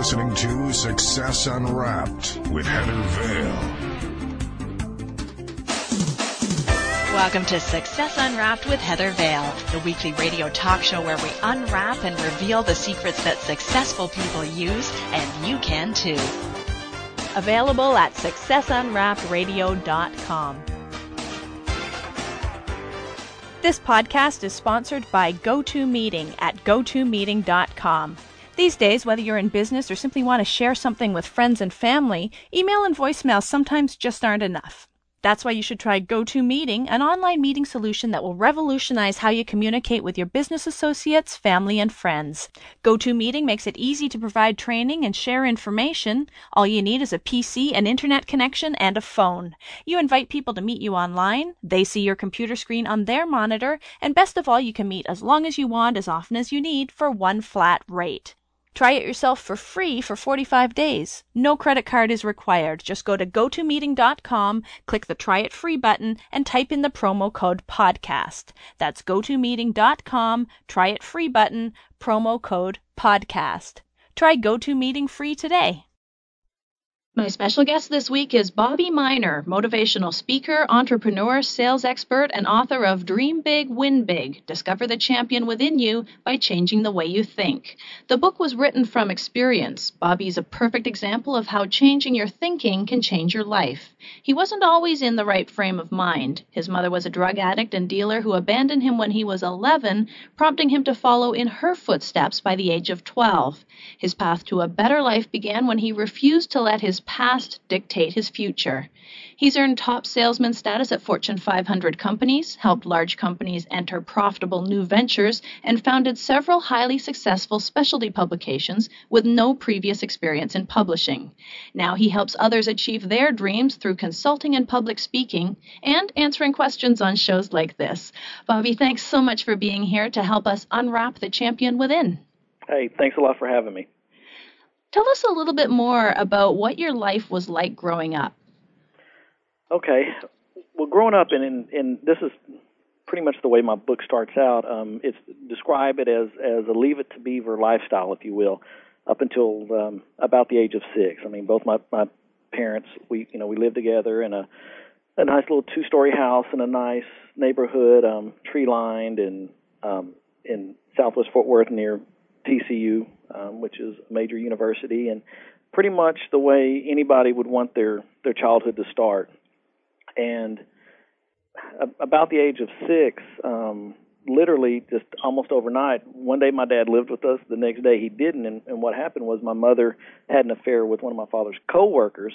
listening to Success Unwrapped with Heather Vale. Welcome to Success Unwrapped with Heather Vale, the weekly radio talk show where we unwrap and reveal the secrets that successful people use, and you can too. Available at successunwrappedradio.com. This podcast is sponsored by GoToMeeting at gotomeeting.com. These days, whether you're in business or simply want to share something with friends and family, email and voicemail sometimes just aren't enough. That's why you should try GoToMeeting, an online meeting solution that will revolutionize how you communicate with your business associates, family, and friends. GoToMeeting makes it easy to provide training and share information. All you need is a PC, an internet connection, and a phone. You invite people to meet you online, they see your computer screen on their monitor, and best of all, you can meet as long as you want, as often as you need, for one flat rate. Try it yourself for free for 45 days. No credit card is required. Just go to gotomeeting.com, click the try it free button, and type in the promo code podcast. That's gotomeeting.com, try it free button, promo code podcast. Try GoToMeeting free today. My special guest this week is Bobby Miner, motivational speaker, entrepreneur, sales expert, and author of Dream Big, Win Big Discover the Champion Within You by Changing the Way You Think. The book was written from experience. Bobby is a perfect example of how changing your thinking can change your life. He wasn't always in the right frame of mind. His mother was a drug addict and dealer who abandoned him when he was 11, prompting him to follow in her footsteps by the age of 12. His path to a better life began when he refused to let his past dictate his future. He's earned top salesman status at Fortune 500 companies, helped large companies enter profitable new ventures, and founded several highly successful specialty publications with no previous experience in publishing. Now he helps others achieve their dreams through consulting and public speaking and answering questions on shows like this. Bobby, thanks so much for being here to help us unwrap the champion within. Hey, thanks a lot for having me. Tell us a little bit more about what your life was like growing up. Okay. Well, growing up, and in this is pretty much the way my book starts out. Um, it's describe it as as a leave it to beaver lifestyle, if you will, up until um, about the age of six. I mean, both my my parents, we you know we lived together in a a nice little two story house in a nice neighborhood, um, tree lined, and um, in Southwest Fort Worth near TCU, um, which is a major university, and pretty much the way anybody would want their their childhood to start. And about the age of six, um, literally just almost overnight, one day my dad lived with us, the next day he didn't, and, and what happened was my mother had an affair with one of my father's coworkers,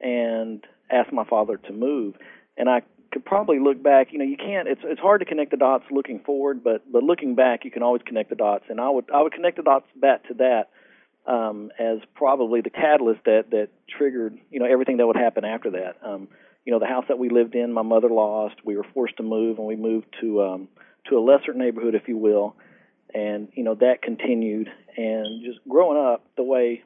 and asked my father to move. And I could probably look back. You know, you can't. It's it's hard to connect the dots looking forward, but but looking back, you can always connect the dots. And I would I would connect the dots back to that um, as probably the catalyst that that triggered you know everything that would happen after that. Um, you know, the house that we lived in, my mother lost. We were forced to move, and we moved to um, to a lesser neighborhood, if you will. And you know that continued, and just growing up the way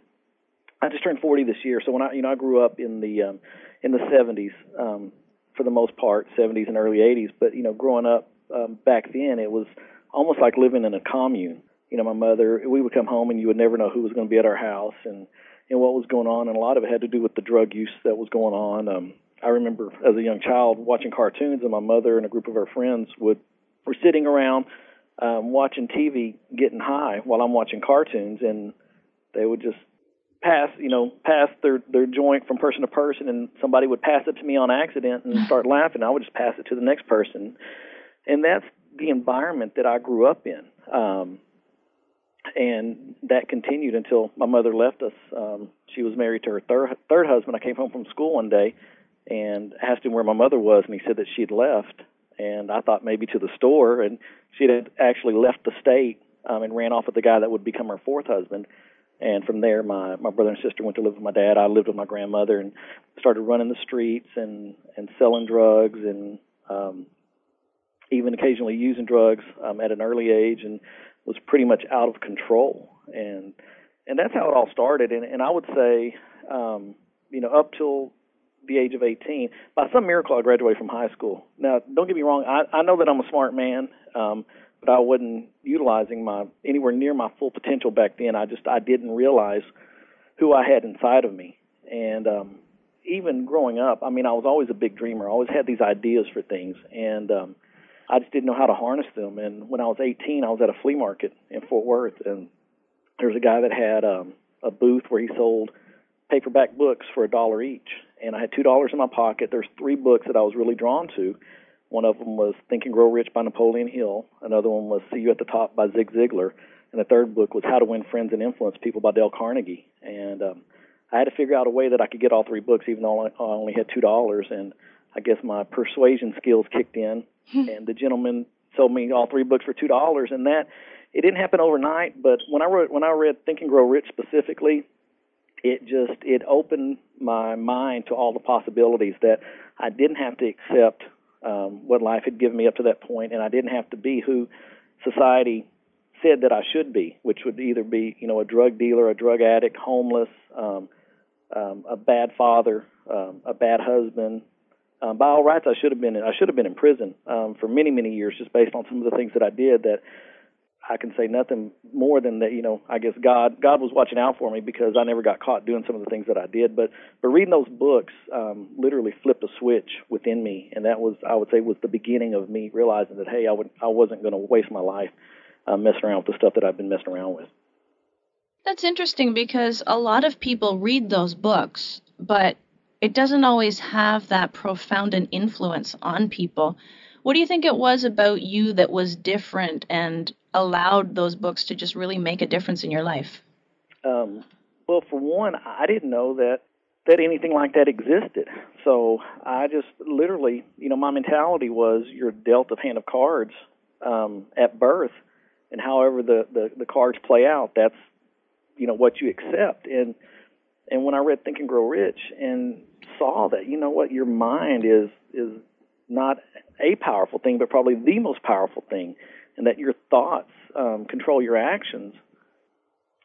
I just turned 40 this year. So when I you know I grew up in the um, in the 70s. Um, for the most part, 70s and early 80s. But you know, growing up um, back then, it was almost like living in a commune. You know, my mother, we would come home and you would never know who was going to be at our house and and what was going on, and a lot of it had to do with the drug use that was going on. Um, I remember as a young child watching cartoons, and my mother and a group of her friends would were sitting around um, watching TV, getting high while I'm watching cartoons, and they would just pass, you know, pass their their joint from person to person, and somebody would pass it to me on accident and start laughing. I would just pass it to the next person, and that's the environment that I grew up in. Um, and that continued until my mother left us. Um, she was married to her third third husband. I came home from school one day and asked him where my mother was, and he said that she had left. And I thought maybe to the store, and she had actually left the state um, and ran off with the guy that would become her fourth husband and from there my my brother and sister went to live with my dad. I lived with my grandmother and started running the streets and and selling drugs and um even occasionally using drugs um at an early age and was pretty much out of control. And and that's how it all started. And and i would say um you know up till the age of 18 by some miracle i graduated from high school. Now don't get me wrong i i know that i'm a smart man. Um but I wasn't utilizing my anywhere near my full potential back then. I just I didn't realize who I had inside of me. And um, even growing up, I mean, I was always a big dreamer. I always had these ideas for things, and um, I just didn't know how to harness them. And when I was 18, I was at a flea market in Fort Worth, and there was a guy that had um, a booth where he sold paperback books for a dollar each. And I had two dollars in my pocket. There's three books that I was really drawn to. One of them was Think and Grow Rich by Napoleon Hill. Another one was See You at the Top by Zig Ziglar. And the third book was How to Win Friends and Influence People by Dale Carnegie. And um, I had to figure out a way that I could get all three books, even though I only had two dollars. And I guess my persuasion skills kicked in, and the gentleman sold me all three books for two dollars. And that it didn't happen overnight, but when I wrote when I read Think and Grow Rich specifically, it just it opened my mind to all the possibilities that I didn't have to accept um, what life had given me up to that point, and I didn't have to be who society said that I should be, which would either be you know a drug dealer, a drug addict, homeless, um, um, a bad father, um, a bad husband. Um, by all rights, I should have been in, I should have been in prison um, for many many years just based on some of the things that I did that I can say nothing more than that. You know, I guess God God was watching out for me because I never got caught doing some of the things that I did. But but reading those books um, literally flipped a switch within me, and that was I would say was the beginning of me realizing that hey, I would I wasn't going to waste my life uh, messing around with the stuff that I've been messing around with. That's interesting because a lot of people read those books, but it doesn't always have that profound an influence on people. What do you think it was about you that was different and allowed those books to just really make a difference in your life? Um, well, for one, I didn't know that that anything like that existed. So I just literally, you know, my mentality was you're dealt a hand of cards um, at birth, and however the, the the cards play out, that's you know what you accept. And and when I read Think and Grow Rich and saw that, you know what, your mind is is not a powerful thing, but probably the most powerful thing and that your thoughts um, control your actions,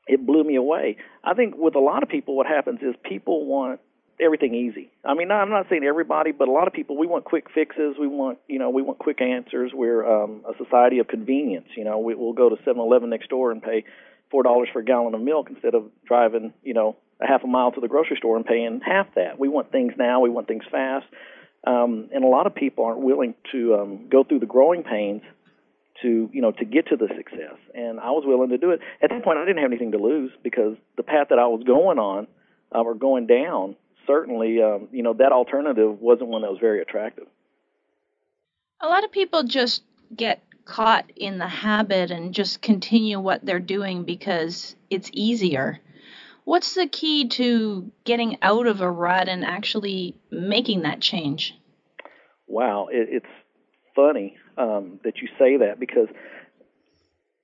it blew me away. I think with a lot of people, what happens is people want everything easy. I mean, I'm not saying everybody, but a lot of people we want quick fixes. We want, you know, we want quick answers. We're um, a society of convenience. You know, we, we'll go to 7-Eleven next door and pay four dollars for a gallon of milk instead of driving, you know, a half a mile to the grocery store and paying half that. We want things now. We want things fast. Um, and a lot of people aren't willing to um, go through the growing pains to you know to get to the success. And i was willing to do it. At that point i didn't have anything to lose because the path that i was going on uh, or going down certainly um, you know that alternative wasn't one that was very attractive. A lot of people just get caught in the habit and just continue what they're doing because it's easier what's the key to getting out of a rut and actually making that change wow it, it's funny um, that you say that because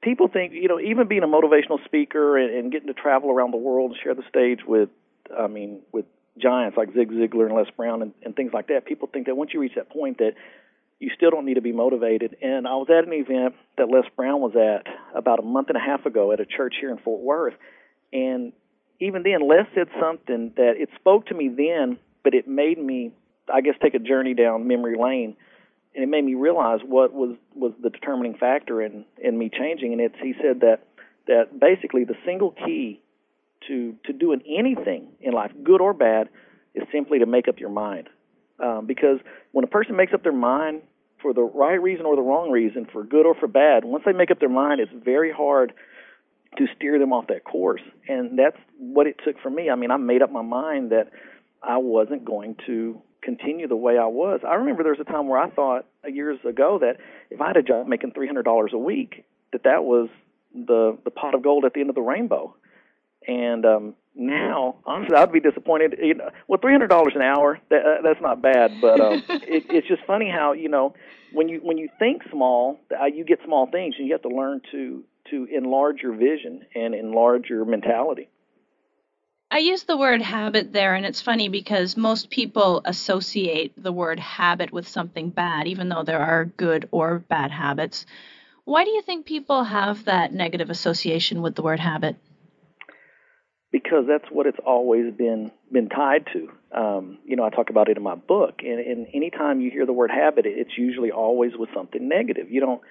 people think, you know, even being a motivational speaker and, and getting to travel around the world and share the stage with, I mean, with giants like Zig Ziglar and Les Brown and, and things like that, people think that once you reach that point that you still don't need to be motivated. And I was at an event that Les Brown was at about a month and a half ago at a church here in Fort Worth, and even then, Les said something that it spoke to me then, but it made me, I guess, take a journey down memory lane and it made me realize what was was the determining factor in in me changing. And it's he said that that basically the single key to to doing anything in life, good or bad, is simply to make up your mind. Um, because when a person makes up their mind for the right reason or the wrong reason, for good or for bad, once they make up their mind, it's very hard to steer them off that course. And that's what it took for me. I mean, I made up my mind that I wasn't going to continue the way I was. I remember there was a time where I thought years ago that if I had a job making three hundred dollars a week, that that was the the pot of gold at the end of the rainbow. And um, now, honestly, I'd be disappointed. You know, well, three hundred dollars an hour, that, uh, that's not bad, but um, it, it's just funny how you know when you when you think small, uh, you get small things, and you have to learn to to enlarge your vision and enlarge your mentality. I use the word habit there, and it's funny because most people associate the word habit with something bad, even though there are good or bad habits. Why do you think people have that negative association with the word habit? Because that's what it's always been been tied to. Um, you know, I talk about it in my book, and, and anytime you hear the word habit, it's usually always with something negative. You don't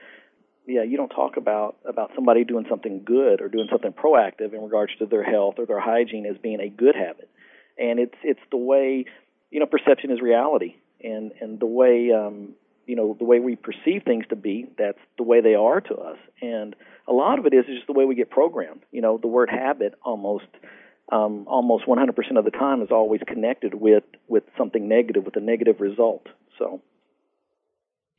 yeah, you don't talk about about somebody doing something good or doing something proactive in regards to their health or their hygiene as being a good habit. And it's it's the way you know perception is reality, and and the way um, you know the way we perceive things to be that's the way they are to us. And a lot of it is just the way we get programmed. You know, the word habit almost um, almost 100% of the time is always connected with with something negative, with a negative result. So.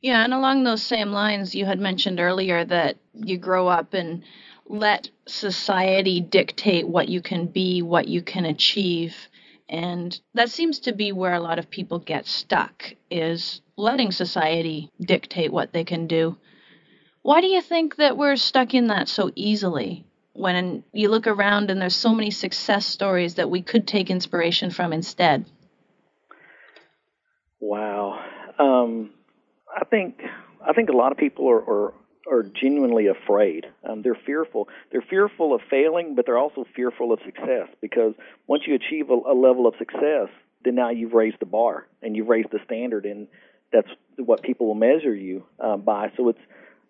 Yeah, and along those same lines, you had mentioned earlier that you grow up and let society dictate what you can be, what you can achieve. And that seems to be where a lot of people get stuck is letting society dictate what they can do. Why do you think that we're stuck in that so easily? When you look around and there's so many success stories that we could take inspiration from instead. Wow. Um, I think I think a lot of people are are, are genuinely afraid. Um, they're fearful. They're fearful of failing, but they're also fearful of success because once you achieve a, a level of success, then now you've raised the bar and you've raised the standard, and that's what people will measure you um, by. So it's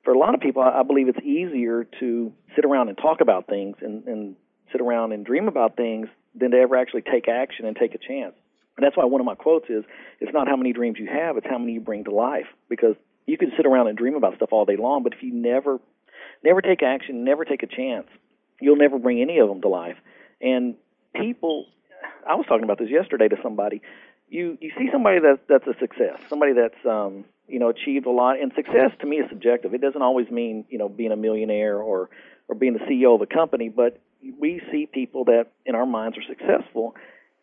for a lot of people, I, I believe it's easier to sit around and talk about things and, and sit around and dream about things than to ever actually take action and take a chance. And that's why one of my quotes is, it's not how many dreams you have, it's how many you bring to life. Because you can sit around and dream about stuff all day long, but if you never, never take action, never take a chance, you'll never bring any of them to life. And people, I was talking about this yesterday to somebody. You you see somebody that that's a success, somebody that's um, you know achieved a lot. And success to me is subjective. It doesn't always mean you know being a millionaire or or being the CEO of a company, but we see people that in our minds are successful,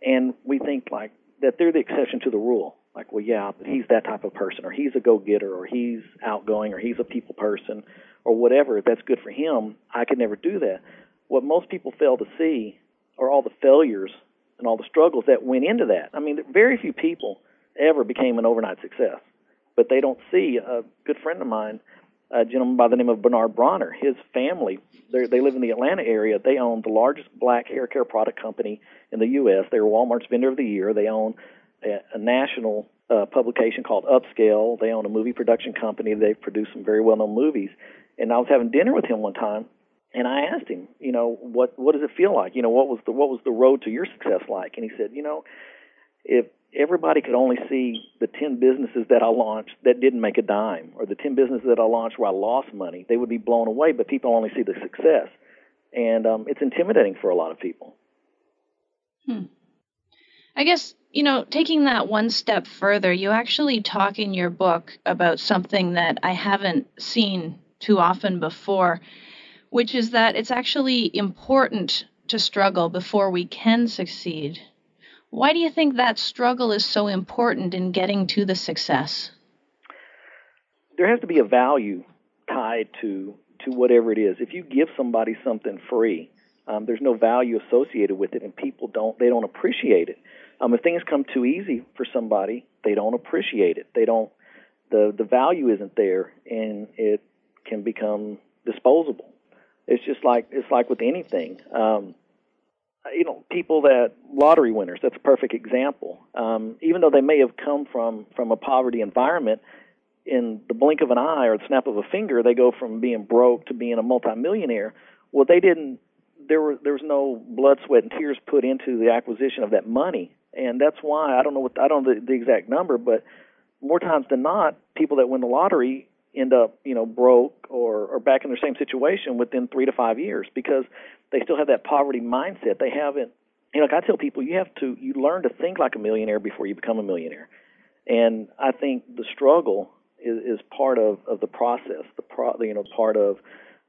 and we think like that they're the exception to the rule. Like, well, yeah, but he's that type of person, or he's a go-getter, or he's outgoing, or he's a people person, or whatever. That's good for him. I could never do that. What most people fail to see are all the failures and all the struggles that went into that. I mean, very few people ever became an overnight success, but they don't see. A good friend of mine, a gentleman by the name of Bernard Bronner, his family, they live in the Atlanta area. They own the largest black hair care product company in the U.S. They were Walmart's Vendor of the Year. They own a, a national uh, publication called Upscale. They own a movie production company. They've produced some very well-known movies. And I was having dinner with him one time, and I asked him, you know, what what does it feel like? You know, what was the what was the road to your success like? And he said, you know, if everybody could only see the 10 businesses that I launched that didn't make a dime, or the 10 businesses that I launched where I lost money, they would be blown away. But people only see the success, and um, it's intimidating for a lot of people. Hmm. I guess you know, taking that one step further, you actually talk in your book about something that I haven't seen too often before, which is that it's actually important to struggle before we can succeed. Why do you think that struggle is so important in getting to the success? There has to be a value tied to to whatever it is. If you give somebody something free, um, there's no value associated with it, and people don't they don't appreciate it. Um, if things come too easy for somebody, they don't appreciate it. They don't the the value isn't there, and it can become disposable. It's just like it's like with anything. Um, you know, people that lottery winners. That's a perfect example. Um, even though they may have come from from a poverty environment, in the blink of an eye or the snap of a finger, they go from being broke to being a multimillionaire. Well, they didn't. There were there was no blood, sweat, and tears put into the acquisition of that money and that's why I don't know what I don't know the, the exact number, but more times than not, people that win the lottery end up you know broke or or back in their same situation within three to five years because they still have that poverty mindset. They haven't. You know, like I tell people, you have to you learn to think like a millionaire before you become a millionaire, and I think the struggle is, is part of of the process. The pro, you know, part of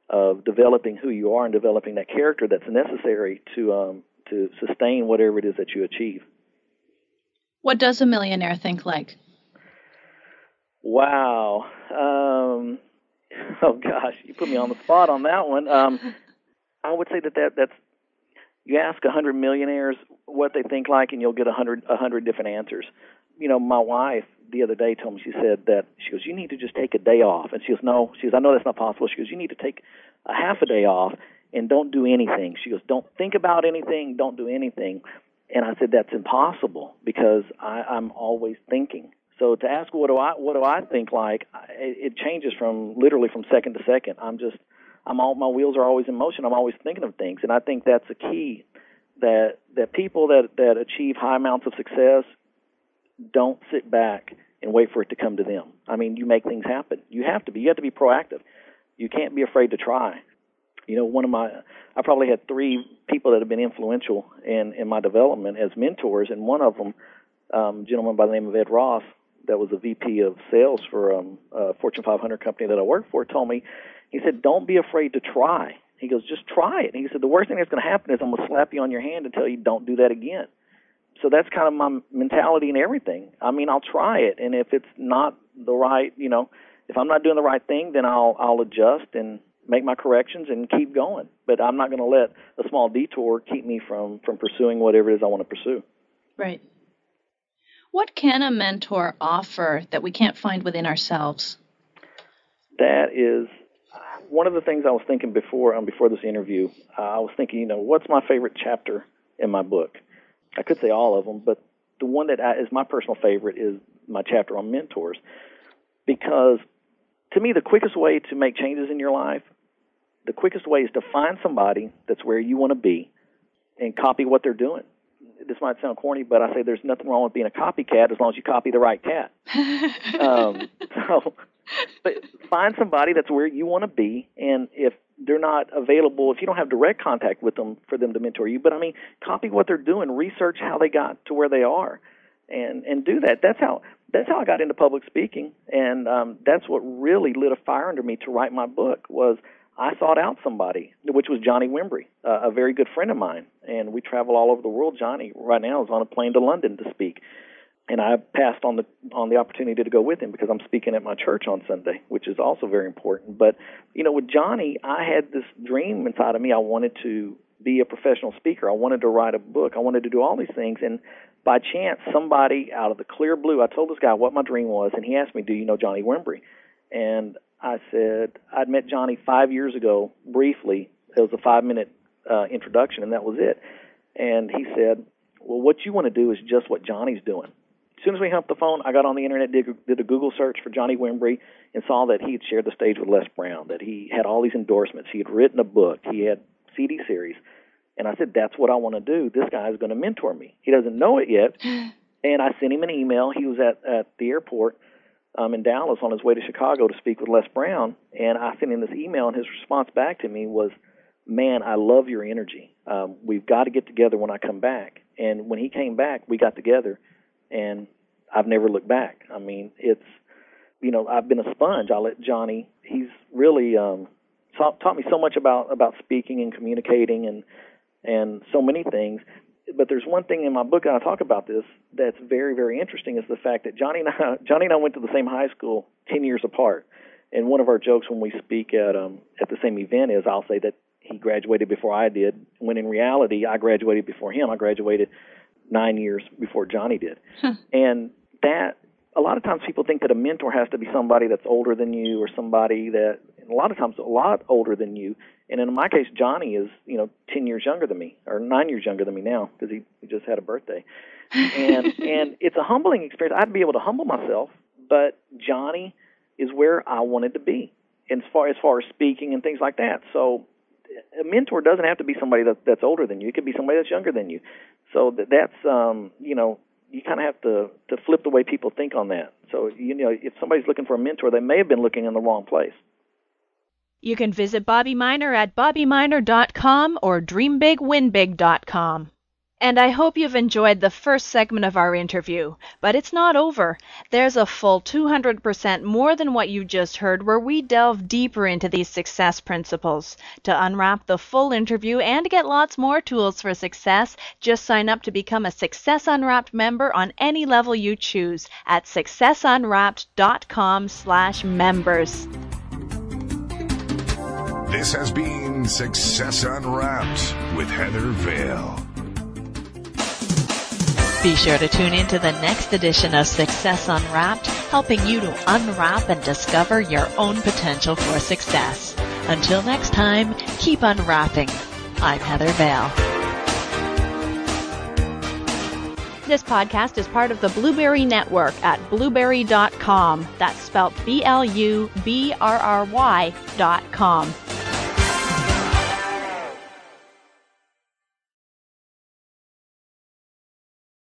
of developing who you are and developing that character that's necessary to um, to sustain whatever it is that you achieve. What does a millionaire think like? Wow. Um, oh gosh, you put me on the spot on that one. Um, I would say that, that that's you ask a hundred millionaires what they think like, and you'll get a hundred a hundred different answers. You know, my wife the other day told me she said that she goes, you need to just take a day off, and she goes, no, she goes, I know that's not possible. She goes, you need to take a half a day off and don't do anything. She goes, don't think about anything, don't do anything. And I said, that's impossible because I, I'm always thinking. So to ask what do I what do I think like, it, it changes from literally from second to second. I'm just I'm all my wheels are always in motion. I'm always thinking of things, and I think that's a key that that people that that achieve high amounts of success don't sit back and wait for it to come to them. I mean, you make things happen. You have to be. You have to be proactive. You can't be afraid to try. You know, one of my I probably had three people that have been influential in in my development as mentors, and one of them, um, gentleman by the name of Ed Ross, that was a VP of sales for um, a Fortune 500 company that I worked for, told me, he said, "Don't be afraid to try." He goes, "Just try it." And he said, "The worst thing that's going to happen is I'm going to slap you on your hand and tell you don't do that again." So that's kind of my mentality and everything. I mean, I'll try it, and if it's not the right, you know, if I'm not doing the right thing, then I'll I'll adjust and make my corrections and keep going. But I'm not going to let a small detour keep me from from pursuing whatever it is I want to pursue. Right. What can a mentor offer that we can't find within ourselves? That is one of the things I was thinking before um, before this interview. Uh, I was thinking, you know, what's my favorite chapter in my book? I could say all of them, but the one that I, is my personal favorite is my chapter on mentors, because to me, the quickest way to make changes in your life the quickest way is to find somebody that's where you want to be and copy what they're doing. This might sound corny, but I say there's nothing wrong with being a copycat as long as you copy the right cat. um, so, but find somebody that's where you want to be, and if they're not available, if you don't have direct contact with them for them to mentor you, but I mean, copy what they're doing, research how they got to where they are, and and do that. That's how that's how I got into public speaking, and um, that's what really lit a fire under me to write my book was I sought out somebody, which was Johnny Wimbrey, uh, a very good friend of mine, and we travel all over the world. Johnny right now is on a plane to London to speak, and I passed on the on the opportunity to go with him because I'm speaking at my church on Sunday, which is also very important. But you know, with Johnny, I had this dream inside of me. I wanted to be a professional speaker. I wanted to write a book. I wanted to do all these things, and by chance, somebody out of the clear blue, I told this guy what my dream was, and he asked me, "Do you know Johnny Wimbrey?" And I said I'd met Johnny five years ago briefly. It was a five minute uh, introduction, and that was it. And he said, "Well, what you want to do is just what Johnny's doing." As soon as we hung up the phone, I got on the internet, did, did a Google search for Johnny Wimbrey, and saw that he had shared the stage with Les Brown, that he had all these endorsements, he had written a book, he had CD series, and I said, "That's what I want to do. This guy is going to mentor me. He doesn't know it yet." And I sent him an email. He was at at the airport um, in Dallas on his way to Chicago to speak with Les Brown, and I sent him this email, and his response back to me was, "Man, I love your energy. Um, we've got to get together when I come back." And when he came back, we got together, and I've never looked back. I mean, it's you know, I've been a sponge. I let Johnny. He's really um, taught, taught me so much about about speaking and communicating and and so many things but there's one thing in my book, and I talk about this, that's very, very interesting is the fact that Johnny and I, Johnny and I went to the same high school 10 years apart. And one of our jokes when we speak at um, at the same event is I'll say that he graduated before I did, when in reality I graduated before him. I graduated nine years before Johnny did. And that a lot of times people think that a mentor has to be somebody that's older than you or somebody that a lot of times a lot older than you and in my case, Johnny is you know ten years younger than me, or nine years younger than me now because he, he just had a birthday, and and it's a humbling experience. I'd be able to humble myself, but Johnny is where I wanted to be, as far as far as speaking and things like that. So a mentor doesn't have to be somebody that, that's older than you. It could be somebody that's younger than you. So that, that's um, you know you kind of have to to flip the way people think on that. So you know if somebody's looking for a mentor, they may have been looking in the wrong place. You can visit Bobby Miner at bobbyminer.com or dreambigwinbig.com. And I hope you've enjoyed the first segment of our interview. But it's not over. There's a full 200% more than what you just heard where we delve deeper into these success principles. To unwrap the full interview and get lots more tools for success, just sign up to become a Success Unwrapped member on any level you choose at successunwrapped.com slash members. This has been Success Unwrapped with Heather Vale. Be sure to tune in to the next edition of Success Unwrapped, helping you to unwrap and discover your own potential for success. Until next time, keep unwrapping. I'm Heather Vale. This podcast is part of the Blubrry Network at blubrry.com. That's spelled B L U B R R Y dot com.